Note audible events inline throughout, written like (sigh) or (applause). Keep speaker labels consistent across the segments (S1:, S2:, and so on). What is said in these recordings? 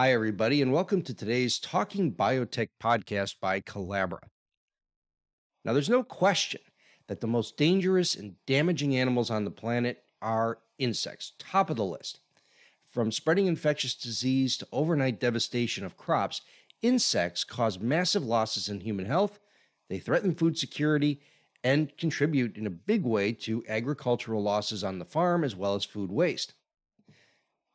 S1: Hi, everybody, and welcome to today's Talking Biotech podcast by Colabra. Now, there's no question that the most dangerous and damaging animals on the planet are insects, top of the list. From spreading infectious disease to overnight devastation of crops, insects cause massive losses in human health, they threaten food security, and contribute in a big way to agricultural losses on the farm as well as food waste.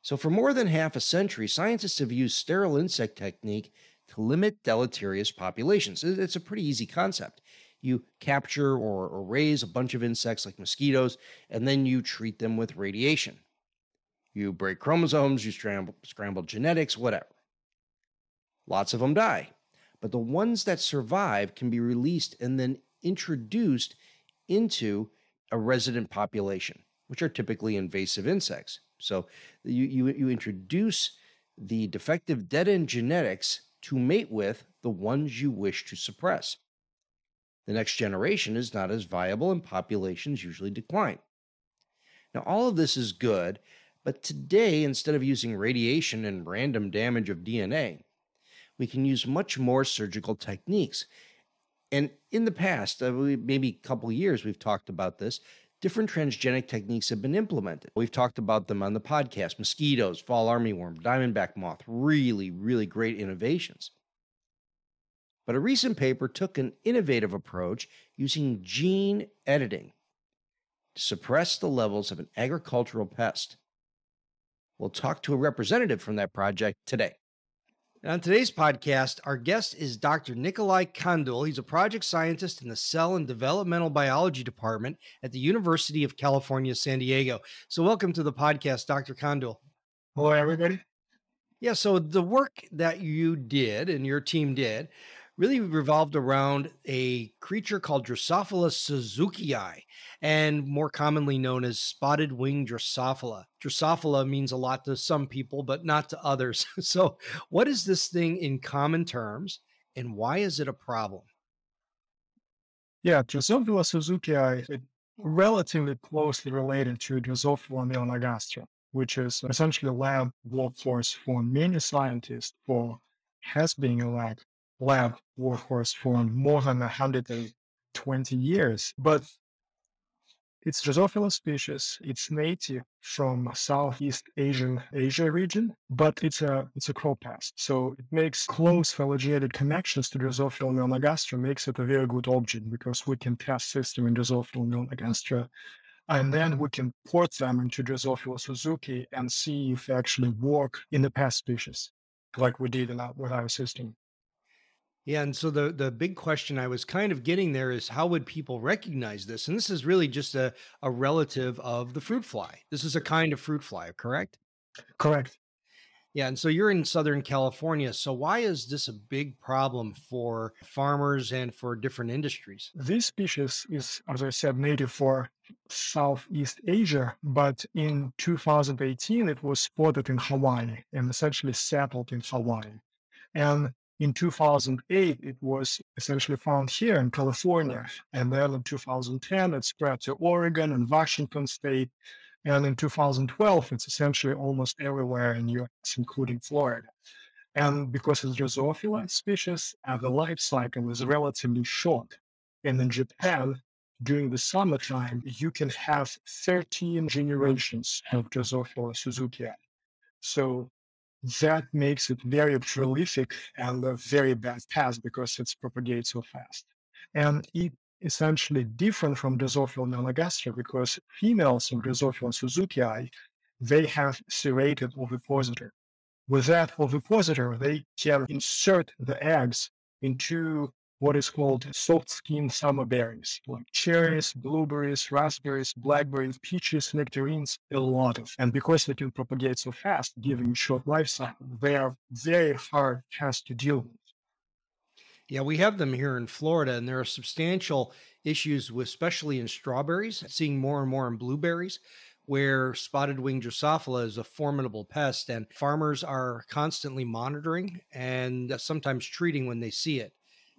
S1: So, for more than half a century, scientists have used sterile insect technique to limit deleterious populations. It's a pretty easy concept. You capture or, raise a bunch of insects like mosquitoes, and then you treat them with radiation. You break chromosomes, you scramble, scramble genetics, whatever. Lots of them die, but the ones that survive can be released and then introduced into a resident population, which are typically invasive insects. So you, you, you introduce the defective dead end genetics to mate with the ones you wish to suppress. The next generation is not as viable and populations usually decline. Now, all of this is good, but today, instead of using radiation and random damage of DNA, we can use much more surgical techniques. And in the past, uh, maybe a couple years, we've talked about this. Different transgenic techniques have been implemented. We've talked about them on the podcast mosquitoes, fall armyworm, diamondback moth, really, really great innovations. But a recent paper took an innovative approach using gene editing to suppress the levels of an agricultural pest. We'll talk to a representative from that project today. And on today's podcast, our guest is Dr. Nikolai Kandul. He's a project scientist in the Cell and Developmental Biology Department at the University of California, San Diego. So, welcome to the podcast, Dr. Kandul.
S2: Hello, everybody.
S1: Yeah, so the work that you did and your team did really revolved around a creature called Drosophila suzukii, and more commonly known as spotted wing Drosophila. Drosophila means a lot to some people, but not to others. (laughs) so, what is this thing in common terms, and why is it a problem?
S2: Yeah, Drosophila suzukii is relatively closely related to Drosophila melanogaster, which is essentially a lab workhorse for many scientists for has been a lab lab workhorse for more than 120 years. But it's Drosophila species. It's native from Southeast Asian Asia region, but it's a it's a crow pest. So it makes close phylogenetic connections to Drosophila melanogaster, makes it a very good object because we can test system in Drosophila melanogaster and then we can port them into Drosophila Suzuki and see if they actually work in the pest species, like we did in our, with our system.
S1: Yeah, and so the the big question I was kind of getting there is how would people recognize this? And this is really just a, a relative of the fruit fly. This is a kind of fruit fly, correct?
S2: Correct.
S1: Yeah, and so you're in Southern California. So why is this a big problem for farmers and for different industries?
S2: This species is, as I said, native for Southeast Asia, but in 2018 it was spotted in Hawaii and essentially settled in Hawaii. And in 2008, it was essentially found here in California. And then in 2010, it spread to Oregon and Washington state. And in 2012, it's essentially almost everywhere in the US, including Florida. And because it's a Drosophila species, and the life cycle is relatively short. And in Japan, during the summertime, you can have 13 generations of Drosophila suzukii. So that makes it very prolific and a very bad pest because it's propagates so fast. And it essentially different from Drosophila melanogaster because females of Drosophila suzukii, they have serrated ovipositor. With that ovipositor, they can insert the eggs into what is called soft skin summer berries, like cherries, blueberries, raspberries, blackberries, peaches, nectarines, a lot of. And because they can propagate so fast, giving short life cycle, they are very hard pests to deal with.
S1: Yeah, we have them here in Florida, and there are substantial issues, with, especially in strawberries, seeing more and more in blueberries, where spotted wing Drosophila is a formidable pest, and farmers are constantly monitoring and sometimes treating when they see it.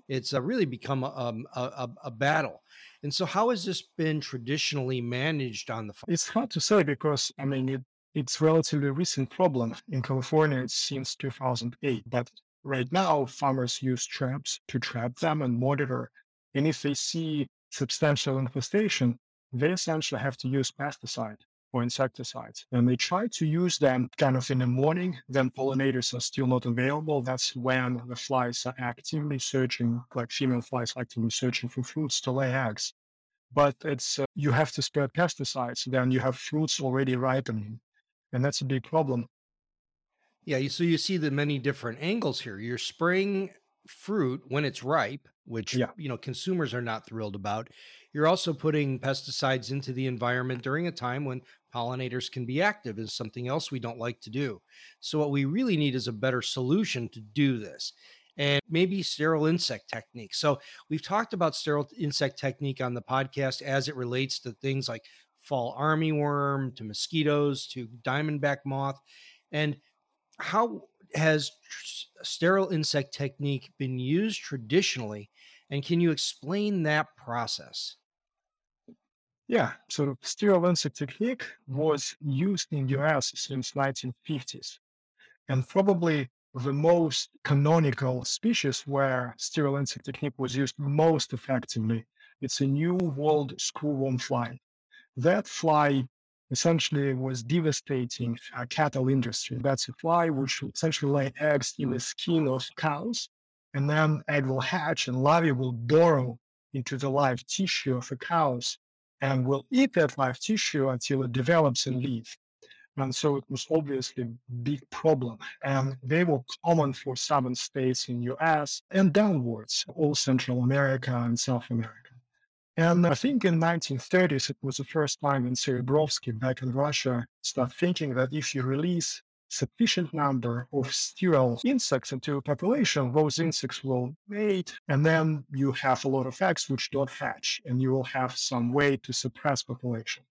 S1: It's uh, really become a, um, a, a, battle. And so, how has this been traditionally managed on the farm?
S2: It's hard to say because, I mean, it, it's relatively recent problem in California. It's since 2008, but right now farmers use traps to trap them and monitor. And if they see substantial infestation, they essentially have to use pesticide or insecticides. And they try to use them kind of in the morning, then pollinators are still not available. That's when the flies are actively searching, like female flies actively searching for fruits to lay eggs. But it's uh, you have to spread pesticides, then you have fruits already ripening. And that's a big problem.
S1: Yeah, so you see the many different angles here. You're spraying fruit when it's ripe, which yeah. you know consumers are not thrilled about. You're also putting pesticides into the environment during a time when pollinators can be active is something else we don't like to do. So what we really need is a better solution to do this. And maybe sterile insect technique. So we've talked about sterile insect technique on the podcast as it relates to things like fall armyworm, to mosquitoes, to diamondback moth. And how has sterile insect technique been used traditionally? And can you explain that process?
S2: Yeah, so sterile insect technique was used in US since 1950s. And probably the most canonical species where sterile insect technique was used most effectively, it's a new world screwworm fly. That fly essentially was devastating uh, cattle industry. That's a fly which essentially lay eggs in the skin of cows, and then egg will hatch and larvae will burrow into the live tissue of the cows and will eat that live tissue until it develops and leaves. And so it was obviously a big problem. And they were common for southern states in US and downwards, all Central America and South America. And I think in 1930s, it was the first time when Serebrovsky back in Russia started thinking that if you release sufficient number of sterile insects into a population, those insects will mate, and then you have a lot of eggs which don't hatch, and you will have some way to suppress population.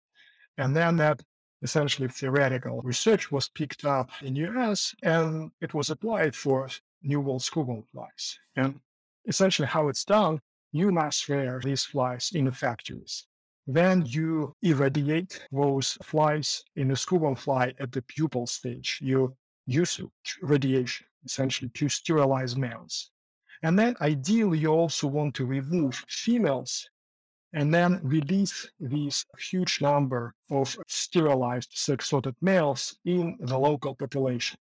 S2: And then that essentially theoretical research was picked up in US and it was applied for New World screwworm flies. And essentially how it's done, you mass rear these flies in the factories. Then you irradiate those flies in a screwworm fly at the pupal stage. You use radiation essentially to sterilize males. And then ideally, you also want to remove females and then release these huge number of sterilized sex-sorted males in the local population.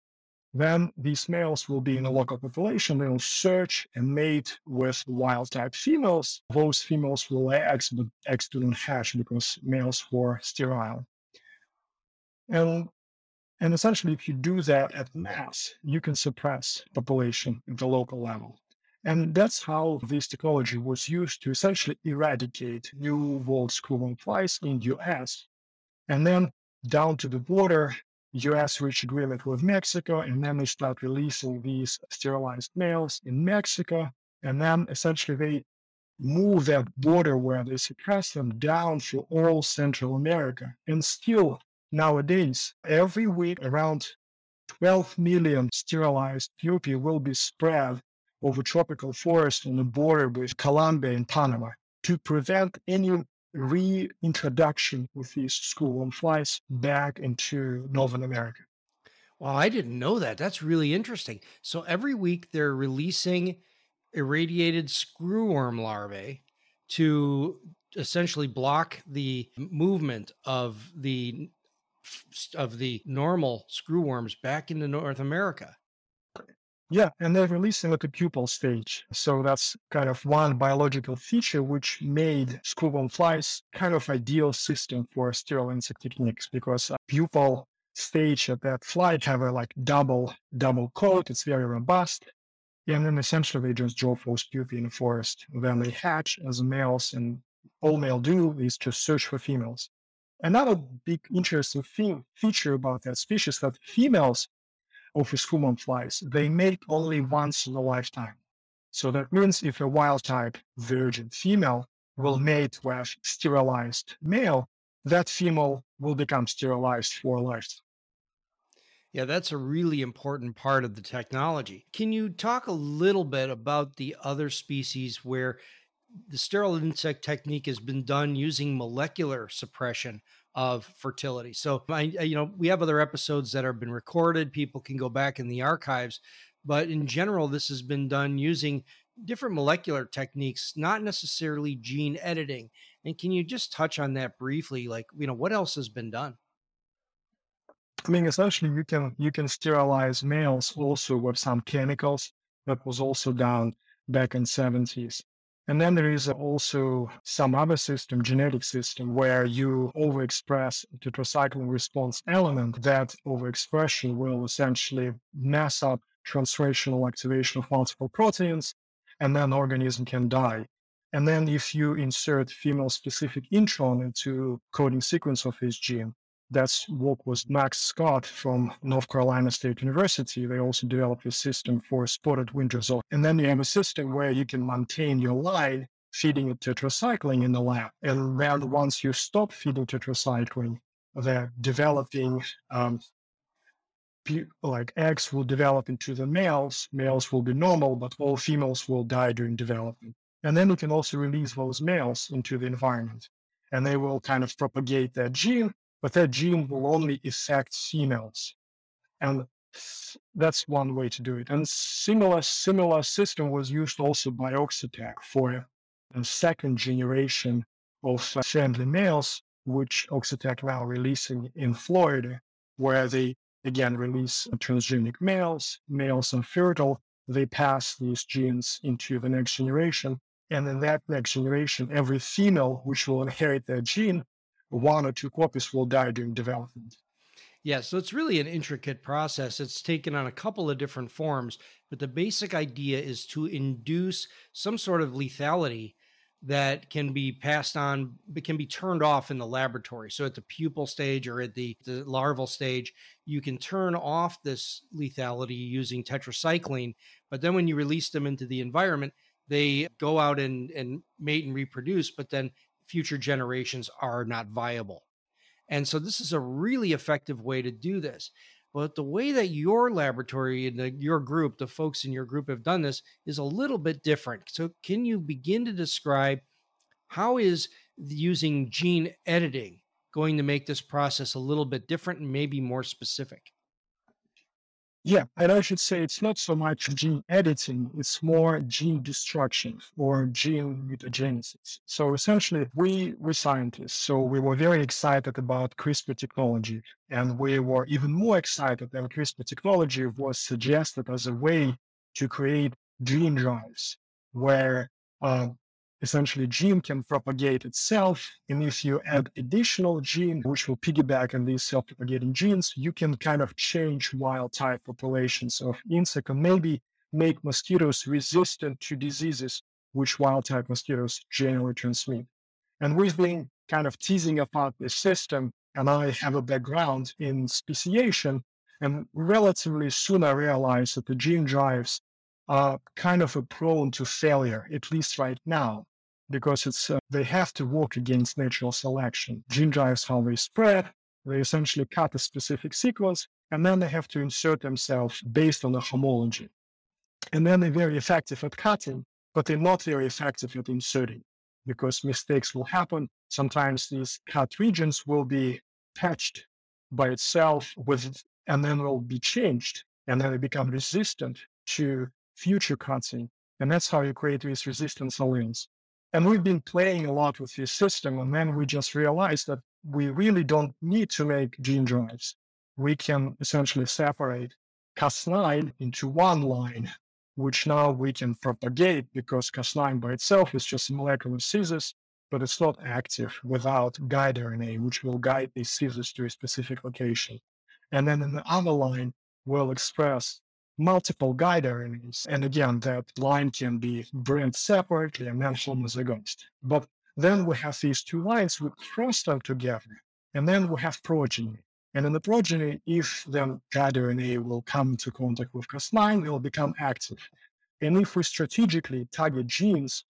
S2: Then these males will be in a local population. They will search and mate with wild type females. Those females will lay eggs, but eggs do not hatch because males were sterile. And, and essentially, if you do that at mass, you can suppress population at the local level. And that's how this technology was used to essentially eradicate New World screwworm flies in the US. And then down to the border, US reached agreement with Mexico, and then they start releasing these sterilized males in Mexico. And then essentially they move that border where they suppress them down to all Central America. And still nowadays, every week around 12 million sterilized pupae will be spread over tropical forests on the border with Colombia and Panama to prevent any reintroduction with these screwworm flies back into Northern America.
S1: Well, I didn't know that. That's really interesting. So every week they're releasing irradiated screwworm larvae to essentially block the movement of the of the normal screwworms back into North America.
S2: Yeah, and they're releasing at the pupal stage. So that's kind of one biological feature which made screwworm flies kind of ideal system for sterile insect techniques because pupal stage at that flight have a like double double coat. It's very robust. And then essentially they just drop those pupae in the forest. Then they hatch as males and all male do is to search for females. Another big interesting thing, feature about that species that females of screwworm flies, they mate only once in a lifetime. So that means if a wild type virgin female will mate with sterilized male, that female will become sterilized for life.
S1: Yeah, that's a really important part of the technology. Can you talk a little bit about the other species where the sterile insect technique has been done using molecular suppression of fertility? So, I, you know, we have other episodes that have been recorded. People can go back in the archives, but in general, this has been done using different molecular techniques, not necessarily gene editing. And can you just touch on that briefly? Like, you know, what else has been done?
S2: I mean, essentially, you can you can sterilize males also with some chemicals. That was also done back in 70s. And then there is also some other system, genetic system, where you overexpress the tetracycline response element. That overexpression will essentially mess up translational activation of multiple proteins, and then organism can die. And then if you insert female specific intron into coding sequence of this gene, that's what was Max Scott from North Carolina State University. They also developed a system for spotted winter zone. And then you have a system where you can maintain your line feeding it tetracycline in the lab. And then once you stop feeding tetracycline, the developing um, like eggs will develop into the males. Males will be normal, but all females will die during development. And then you can also release those males into the environment and they will kind of propagate that gene but that gene will only affect females. And that's one way to do it. And similar similar system was used also by Oxitec for a second generation of family males, which Oxitec now releasing in Florida, where they again release transgenic males, males infertile. They pass these genes into the next generation. And in that next generation, every female which will inherit that gene one or two copies will die during development.
S1: Yeah, so it's really an intricate process. It's taken on a couple of different forms, but the basic idea is to induce some sort of lethality that can be passed on, but can be turned off in the laboratory. So at the pupal stage or at the, the larval stage, you can turn off this lethality using tetracycline. But then when you release them into the environment, they go out and, and mate and reproduce, but then future generations are not viable. And so this is a really effective way to do this. But the way that your laboratory and the, your group, the folks in your group have done this is a little bit different. So can you begin to describe how is using gene editing going to make this process a little bit different and maybe more specific?
S2: Yeah, and I should say it's not so much gene editing, it's more gene destruction or gene mutagenesis. So essentially, we were scientists, so we were very excited about CRISPR technology. And we were even more excited that CRISPR technology was suggested as a way to create gene drives where uh, essentially gene can propagate itself. And if you add additional gene, which will piggyback on these self-propagating genes, you can kind of change wild type populations of insect and maybe make mosquitoes resistant to diseases which wild type mosquitoes generally transmit. And we've been kind of teasing apart this system, and I have a background in speciation. And relatively soon I realized that the gene drives are kind of prone to failure, at least right now, because it's uh, they have to work against natural selection. Gene drives how they spread. They essentially cut a specific sequence, and then they have to insert themselves based on the homology. And then they're very effective at cutting, but they're not very effective at inserting because mistakes will happen. Sometimes these cut regions will be patched by itself with, and then will be changed, and then they become resistant to future cutting. And that's how you create these resistance alleles. And we've been playing a lot with this system. And then we just realized that we really don't need to make gene drives. We can essentially separate Cas9 into one line, which now we can propagate because Cas9 by itself is just a molecular scissors, but it's not active without guide RNA, which will guide these scissors to a specific location. And then in the other line, we'll express multiple guide RNAs. And again, that line can be bred separately and then homozygous. But then we have these two lines, we cross them together, and then we have progeny. And in the progeny, if then guide RNA will come into contact with Cas9, it will become active. And if we strategically target genes,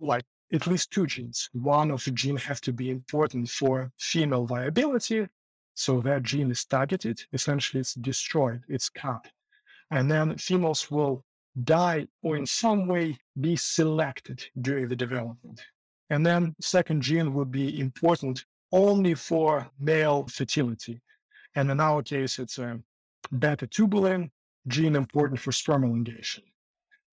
S2: like at least two genes, one of the gene has to be important for female viability. So that gene is targeted, essentially it's destroyed, it's cut. And then females will die or in some way be selected during the development. And then second gene would be important only for male fertility. And in our case, it's a beta tubulin gene important for sperm elongation.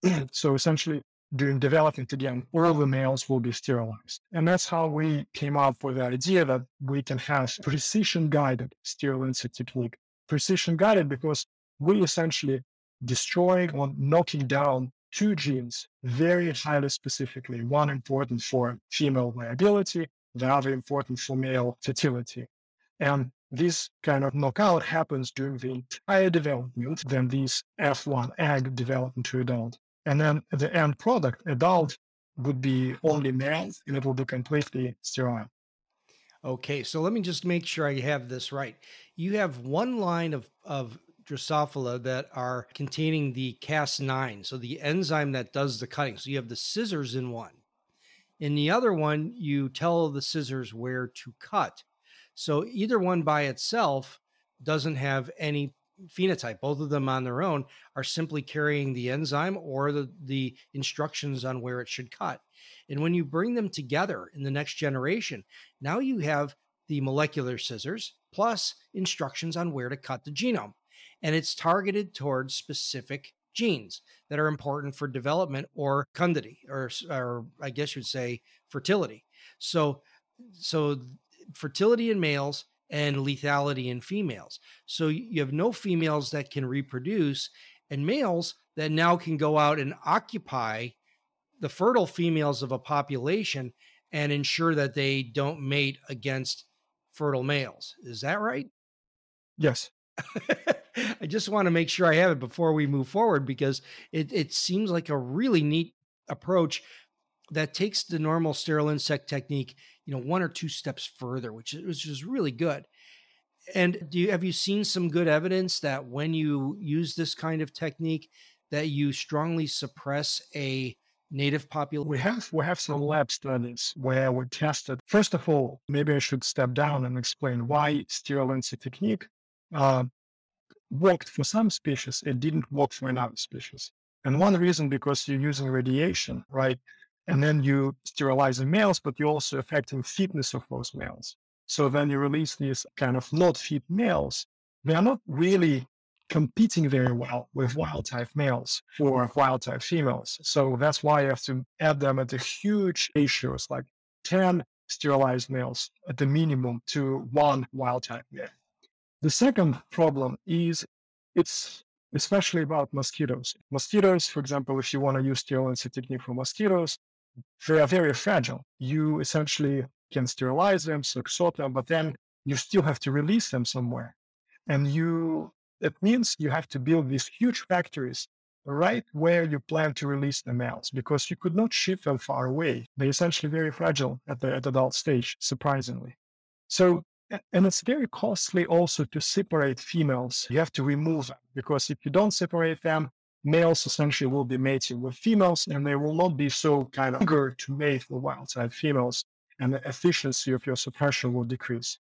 S2: (clears throat) so essentially, during development, again, all the males will be sterilized. And that's how we came up with the idea that we can have precision guided sterilancy technique. Precision guided because we essentially destroying or knocking down two genes very highly specifically, one important for female viability, the other important for male fertility. And this kind of knockout happens during the entire development, then this F1 egg develop into adult. And then the end product, adult, would be only male and it will be completely sterile.
S1: Okay, so let me just make sure I have this right. You have one line of, of Drosophila that are containing the Cas9, so the enzyme that does the cutting. So you have the scissors in one. In the other one, you tell the scissors where to cut. So either one by itself doesn't have any phenotype. Both of them on their own are simply carrying the enzyme or the, the instructions on where it should cut. And when you bring them together in the next generation, now you have the molecular scissors plus instructions on where to cut the genome. And it's targeted towards specific genes that are important for development or fecundity, or, or I guess you'd say fertility. So, so fertility in males and lethality in females. So you have no females that can reproduce and males that now can go out and occupy the fertile females of a population and ensure that they don't mate against fertile males. Is that right?
S2: Yes. (laughs) (laughs)
S1: I just want to make sure I have it before we move forward because it, it seems like a really neat approach that takes the normal sterile insect technique, you know, one or two steps further, which is, which is really good. And do you have you seen some good evidence that when you use this kind of technique, that you strongly suppress a native population?
S2: We have we have some lab studies where we tested. First of all, maybe I should step down and explain why sterile insect technique uh, worked for some species, it didn't work for another species. And one reason because you're using radiation, right? And then you sterilize the males, but you're also affecting fitness of those males. So then you release these kind of not fit males. They are not really competing very well with wild type males for wild type females. So that's why you have to add them at a huge ratios, like 10 sterilized males at the minimum to one wild type male. The second problem is it's especially about mosquitoes. Mosquitoes, for example, if you want to use sterilisation technique for mosquitoes, they are very fragile. You essentially can sterilize them, sort them, but then you still have to release them somewhere. And you, it means you have to build these huge factories right where you plan to release the males because you could not ship them far away. They're essentially very fragile at the at adult stage, surprisingly. So and it's very costly also to separate females. You have to remove them because if you don't separate them, males essentially will be mating with females and they will not be so kind of eager to mate with wild type females and the efficiency of your suppression will decrease.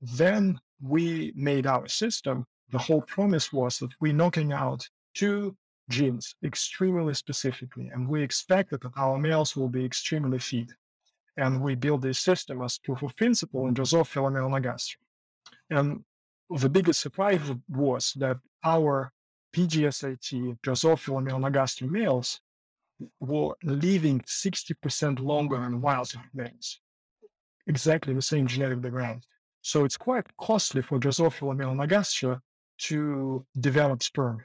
S2: Then we made our system. The whole promise was that we're knocking out two genes extremely specifically, and we expect that our males will be extremely fit and we build this system as proof of principle in Drosophila melanogaster. And the biggest surprise was that our PGSAT Drosophila melanogaster males were living 60% longer than wild males. Exactly the same genetic background. So it's quite costly for Drosophila melanogaster to develop sperm.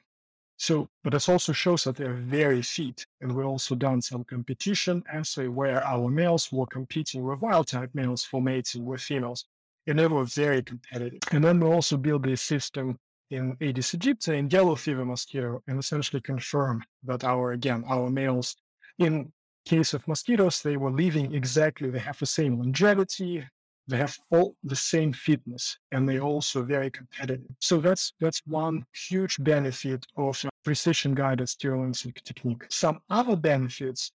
S2: So, but this also shows that they're very fit. And we also done some competition assay where our males were competing with wild type males for mating with females. And they were very competitive. And then we also built this system in Aedes aegypti and yellow fever mosquito and essentially confirm that our, again, our males in case of mosquitoes, they were living exactly, they have the same longevity, they have all the same fitness and they're also very competitive. So that's that's one huge benefit of precision guided sterile technique. Some other benefits,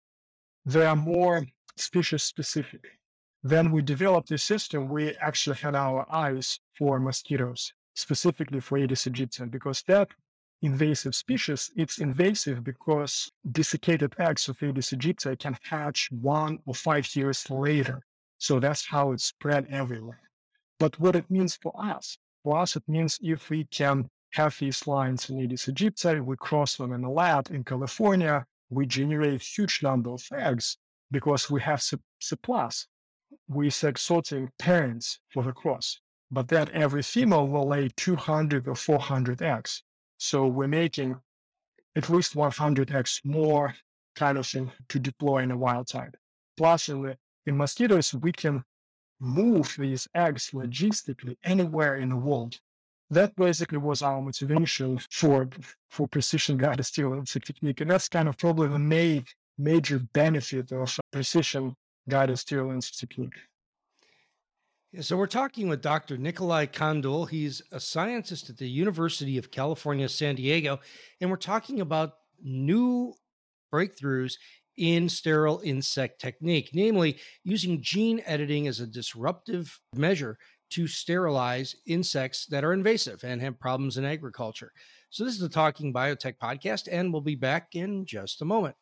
S2: they are more species specific. Then we developed this system, we actually had our eyes for mosquitoes, specifically for Aedes aegypti, because that invasive species, it's invasive because desiccated eggs of Aedes aegypti can hatch one or five years later. So that's how it spread everywhere. But what it means for us, for us, it means if we can have these lines in Aedes aegypti, we cross them in a lab in California, we generate huge number of eggs because we have surplus. We sex sorting parents for the cross, but then every female will lay 200 or 400 eggs. So we're making at least 100 eggs more kind of thing to deploy in a wild type. Plus, in, the, in mosquitoes, we can move these eggs logistically anywhere in the world. That basically was our motivation for for precision guided insect technique, and that's kind of probably the main major benefit of precision guided insect technique.
S1: So we're talking with Dr. Nikolai Kandul. He's a scientist at the University of California, San Diego, and we're talking about new breakthroughs in sterile insect technique, namely using gene editing as a disruptive measure to sterilize insects that are invasive and have problems in agriculture. So this is the Talking Biotech podcast, and we'll be back in just a moment.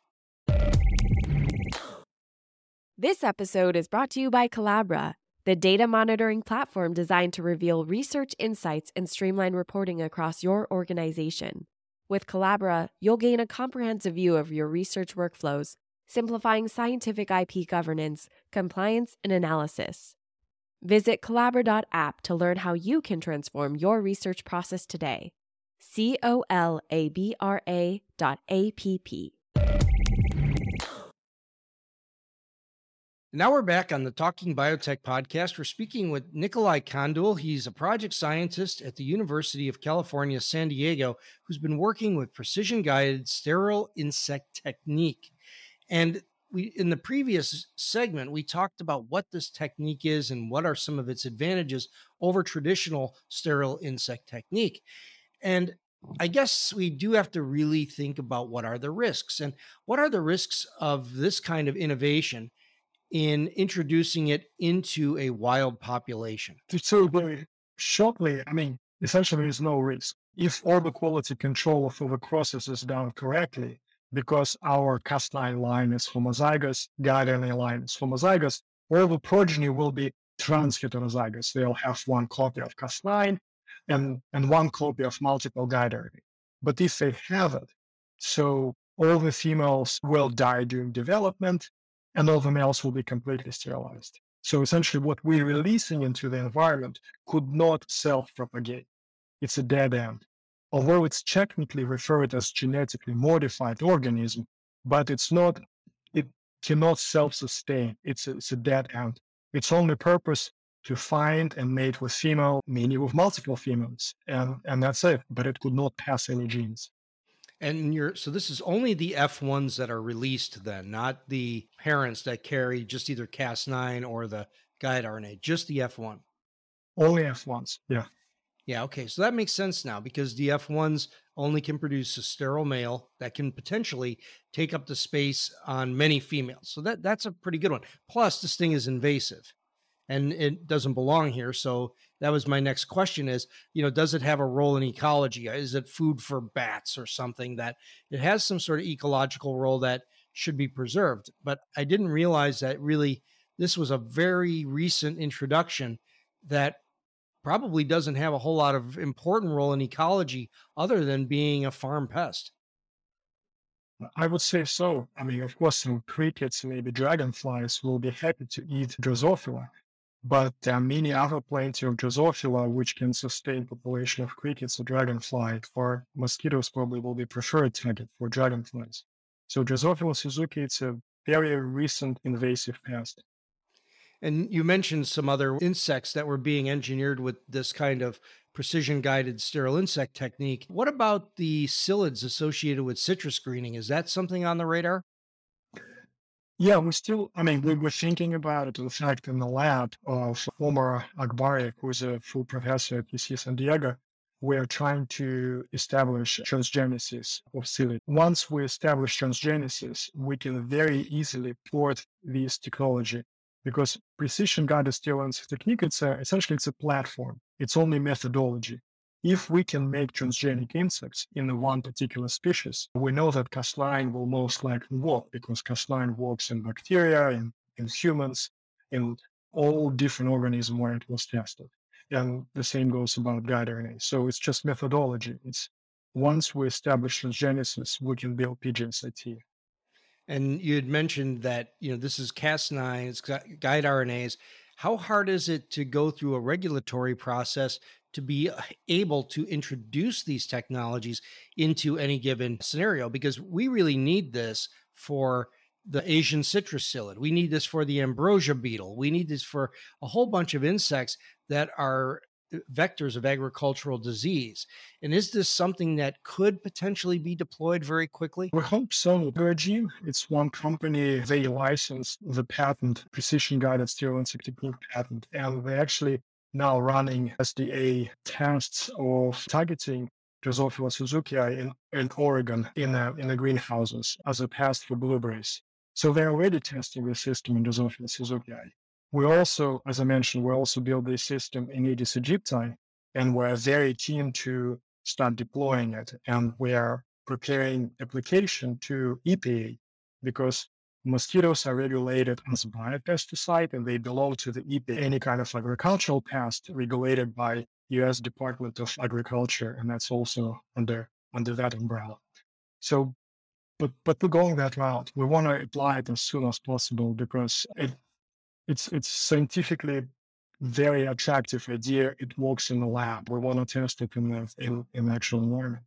S3: This episode is brought to you by Collabra the data monitoring platform designed to reveal research insights and streamline reporting across your organization. With Collabra, you'll gain a comprehensive view of your research workflows, simplifying scientific IP governance, compliance, and analysis. Visit Collabra.app to learn how you can transform your research process today. C O L A B R A dot A P P.
S1: Now we're back on the Talking Biotech podcast. We're speaking with Nikolai Kandul. He's a project scientist at the University of California, San Diego, who's been working with precision guided sterile insect technique. And we in the previous segment, we talked about what this technique is and what are some of its advantages over traditional sterile insect technique. And I guess we do have to really think about what are the risks and what are the risks of this kind of innovation in introducing it into a wild population?
S2: So very shortly, I mean, essentially there's no risk. If all the quality control of the process is done correctly, because our Cas9 line is homozygous, the RNA line is homozygous, all the progeny will be transheterozygous. They'll have one copy of Cas9 and, and one copy of multiple guide RNA. But if they have it, so all the females will die during development, and all the males will be completely sterilized. So essentially, what we're releasing into the environment could not self propagate. It's a dead end. Although it's technically referred as genetically modified organism, but it's not, it cannot self sustain. It's a, it's a dead end. Its only purpose to find and mate with female, meaning with multiple females. And, and that's it. But it could not pass any genes.
S1: And you're so this is only the F1s that are released then, not the parents that carry just either Cas9 or the guide RNA, just the F1.
S2: Only F1s, yeah.
S1: Yeah, okay. So that makes sense now because the F1s only can produce a sterile male that can potentially take up the space on many females. So that that's a pretty good one. Plus this thing is invasive and it doesn't belong here. So that was my next question is, you know, does it have a role in ecology? Is it food for bats or something that it has some sort of ecological role that should be preserved? But I didn't realize that really this was a very recent introduction that probably doesn't have a whole lot of important role in ecology other than being a farm pest.
S2: I would say so. I mean, of course, some crickets, maybe dragonflies will be happy to eat Drosophila, but there are many other plenty of Drosophila which can sustain population of crickets or dragonfly. For mosquitoes, probably will be preferred target for dragonflies. So Drosophila suzuki, it's a very recent invasive pest.
S1: And you mentioned some other insects that were being engineered with this kind of precision guided sterile insect technique. What about the psyllids associated with citrus greening? Is that something on the radar?
S2: Yeah, we still, I mean, we were thinking about it. In fact, in the lab of Omar Akbari, who's a full professor at UC San Diego, we're trying to establish transgenesis of psyllid. Once we establish transgenesis, we can very easily port this technology because precision guided surveillance technique, it's a, essentially it's a platform. It's only methodology. If we can make transgenic insects in one particular species, we know that Cas9 will most likely work because Cas9 works in bacteria, in, in humans, in all different organisms where it was tested. And the same goes about guide RNA. So it's just methodology. It's once we establish transgenesis, we can build PGSIT.
S1: And you had mentioned that, you know, this is Cas9, it's guide RNAs. How hard is it to go through a regulatory process to be uh, able to introduce these technologies into any given scenario because we really need this for the Asian citrus psyllid. We need this for the ambrosia beetle. We need this for a whole bunch of insects that are vectors of agricultural disease. And is this something that could potentially be deployed very quickly?
S2: We hope so. Virgin, it's one company, they licensed the patent, precision guided sterile insect technique patent, and they actually now running SDA tests of targeting Drosophila suzuki in, in Oregon in, a, in the greenhouses as a pest for blueberries. So they're already testing the system in Drosophila suzuki. We also, as I mentioned, we also build this system in Aedes aegypti, and we're very keen to start deploying it. And we are preparing application to EPA because mosquitoes are regulated as a biopesticide and they belong to the EPA, any kind of agricultural pest regulated by US Department of Agriculture, and that's also under under that umbrella. So but but we're going that route. We want to apply it as soon as possible because it it's it's scientifically very attractive idea. It works in the lab. We want to test it in the in, in actual environment.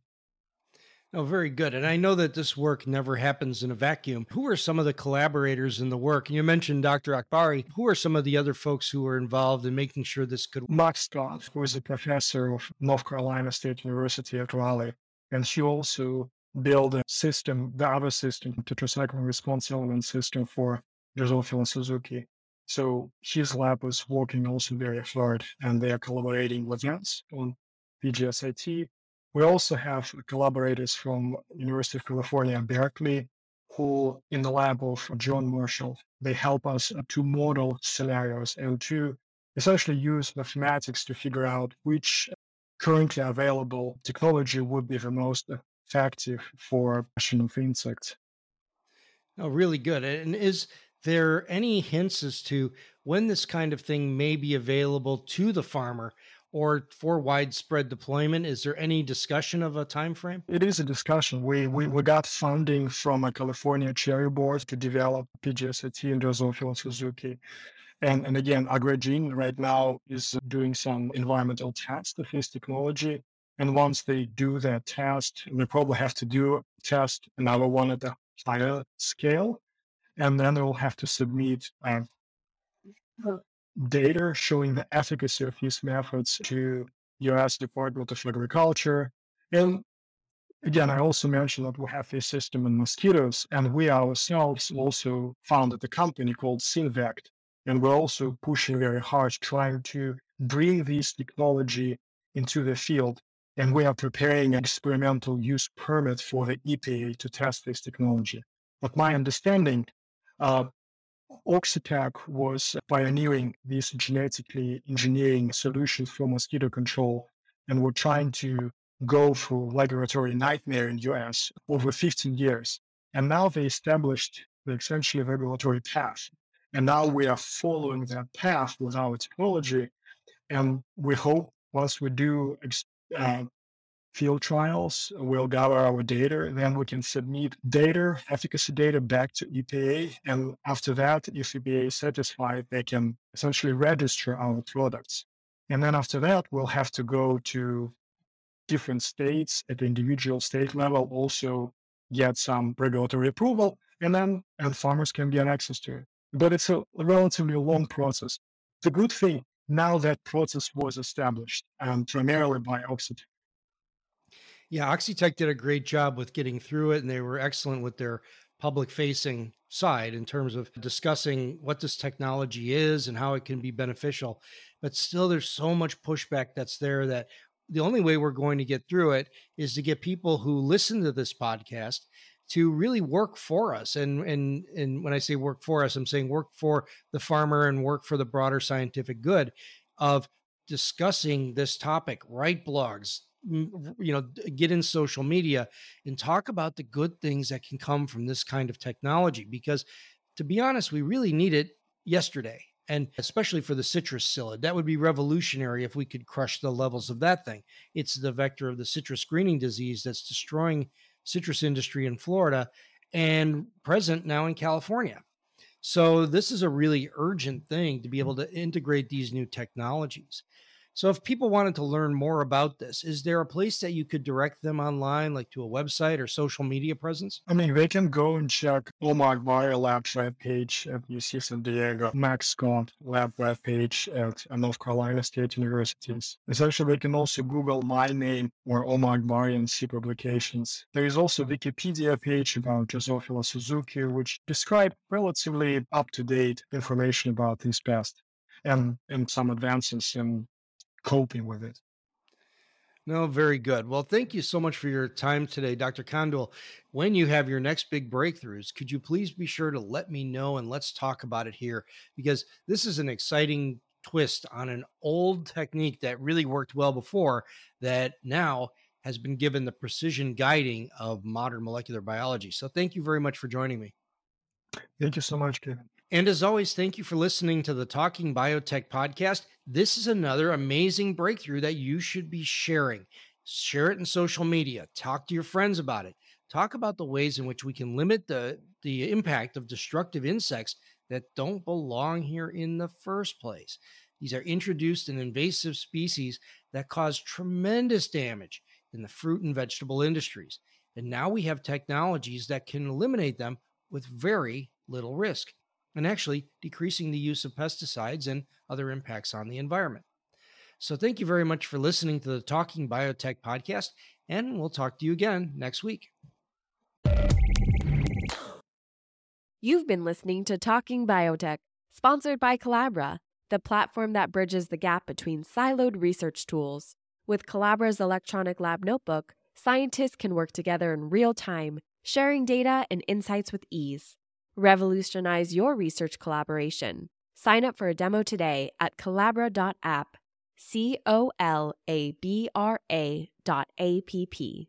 S1: Oh, very good. And I know that this work never happens in a vacuum. Who are some of the collaborators in the work? And you mentioned Dr. Akbari. Who are some of the other folks who are involved in making sure this could? work?
S2: Max Scott, who is a professor of North Carolina State University at Raleigh, and she also built a system, the other system, tetracycline response element system for Drosophila Suzuki. So his lab was working also very hard, and they are collaborating with us on PGSIT we also have collaborators from University of California, Berkeley, who in the lab of John Marshall, they help us to model scenarios and to essentially use mathematics to figure out which currently available technology would be the most effective for production of insects.
S1: Oh, really good. And is there any hints as to when this kind of thing may be available to the farmer? or for widespread deployment? Is there any discussion of a time frame?
S2: It is a discussion. We we, we got funding from a California cherry board to develop PGSIT and Drosophila Suzuki. And, and again, Agrigene right now is doing some environmental tests of this technology. And once they do that test, they probably have to do a test another one at a higher scale. And then they'll have to submit uh, data showing the efficacy of these methods to US Department of Agriculture. And again, I also mentioned that we have this system in mosquitoes, and we ourselves also founded a company called Synvect. And we're also pushing very hard trying to bring this technology into the field. And we are preparing an experimental use permit for the EPA to test this technology. But my understanding, uh, Oxitec was pioneering these genetically engineering solutions for mosquito control and were trying to go through laboratory nightmare in US over 15 years. And now they established the essentially regulatory path. And now we are following that path with our technology. And we hope once we do uh, field trials. We'll gather our data, then we can submit data, efficacy data back to EPA. And after that, if EPA is satisfied, they can essentially register our products. And then after that, we'll have to go to different states at the individual state level, also get some regulatory approval, and then and farmers can get access to it. But it's a relatively long process. The good thing now that process was established and primarily by Oxitec.
S1: Yeah, Oxitec did a great job with getting through it, and they were excellent with their public facing side in terms of discussing what this technology is and how it can be beneficial. But still, there's so much pushback that's there that the only way we're going to get through it is to get people who listen to this podcast to really work for us and and and when i say work for us i'm saying work for the farmer and work for the broader scientific good of discussing this topic write blogs you know get in social media and talk about the good things that can come from this kind of technology because to be honest we really need it yesterday and especially for the citrus psyllid. That would be revolutionary if we could crush the levels of that thing. It's the vector of the citrus greening disease that's destroying citrus industry in florida and present now in california. So this is a really urgent thing to be able to integrate these new technologies so, if people wanted to learn more about this, is there a place that you could direct them online, like to a website or social media presence?
S2: I mean, they can go and check Omar Akbari Lab's webpage at UC San Diego, Max Scott Lab webpage at uh, North Carolina State Universities. Essentially, they can also Google my name or Omag Bio and see publications. There is also a Wikipedia page about Drosophila suzukii, which describe relatively up-to-date information about this pest and, and some advances in coping with it.
S1: No, very good. Well, thank you so much for your time today, Dr. Kandul. When you have your next big breakthroughs, could you please be sure to let me know and let's talk about it here because this is an exciting twist on an old technique that really worked well before that now has been given the precision guiding of modern molecular biology. So, thank you very much for joining me.
S2: Thank you so much, Kevin.
S1: And as always, thank you for listening to the Talking Biotech podcast. This is another amazing breakthrough that you should be sharing. Share it in social media, talk to your friends about it. Talk about the ways in which we can limit the, the impact of destructive insects that don't belong here in the first place. These are introduced and invasive species that cause tremendous damage in the fruit and vegetable industries. And now we have technologies that can eliminate them with very little risk and actually decreasing the use of pesticides and other impacts on the environment. So, thank you very much for listening to the Talking Biotech podcast, and we'll talk to you again next week.
S3: You've been listening to Talking Biotech, sponsored by Colabra, the platform that bridges the gap between siloed research tools. With Colabra's electronic lab notebook, scientists can work together in real time, sharing data and insights with ease. Revolutionize your research collaboration. Sign up for a demo today at colabra.app. C O L A B R A dot A P P.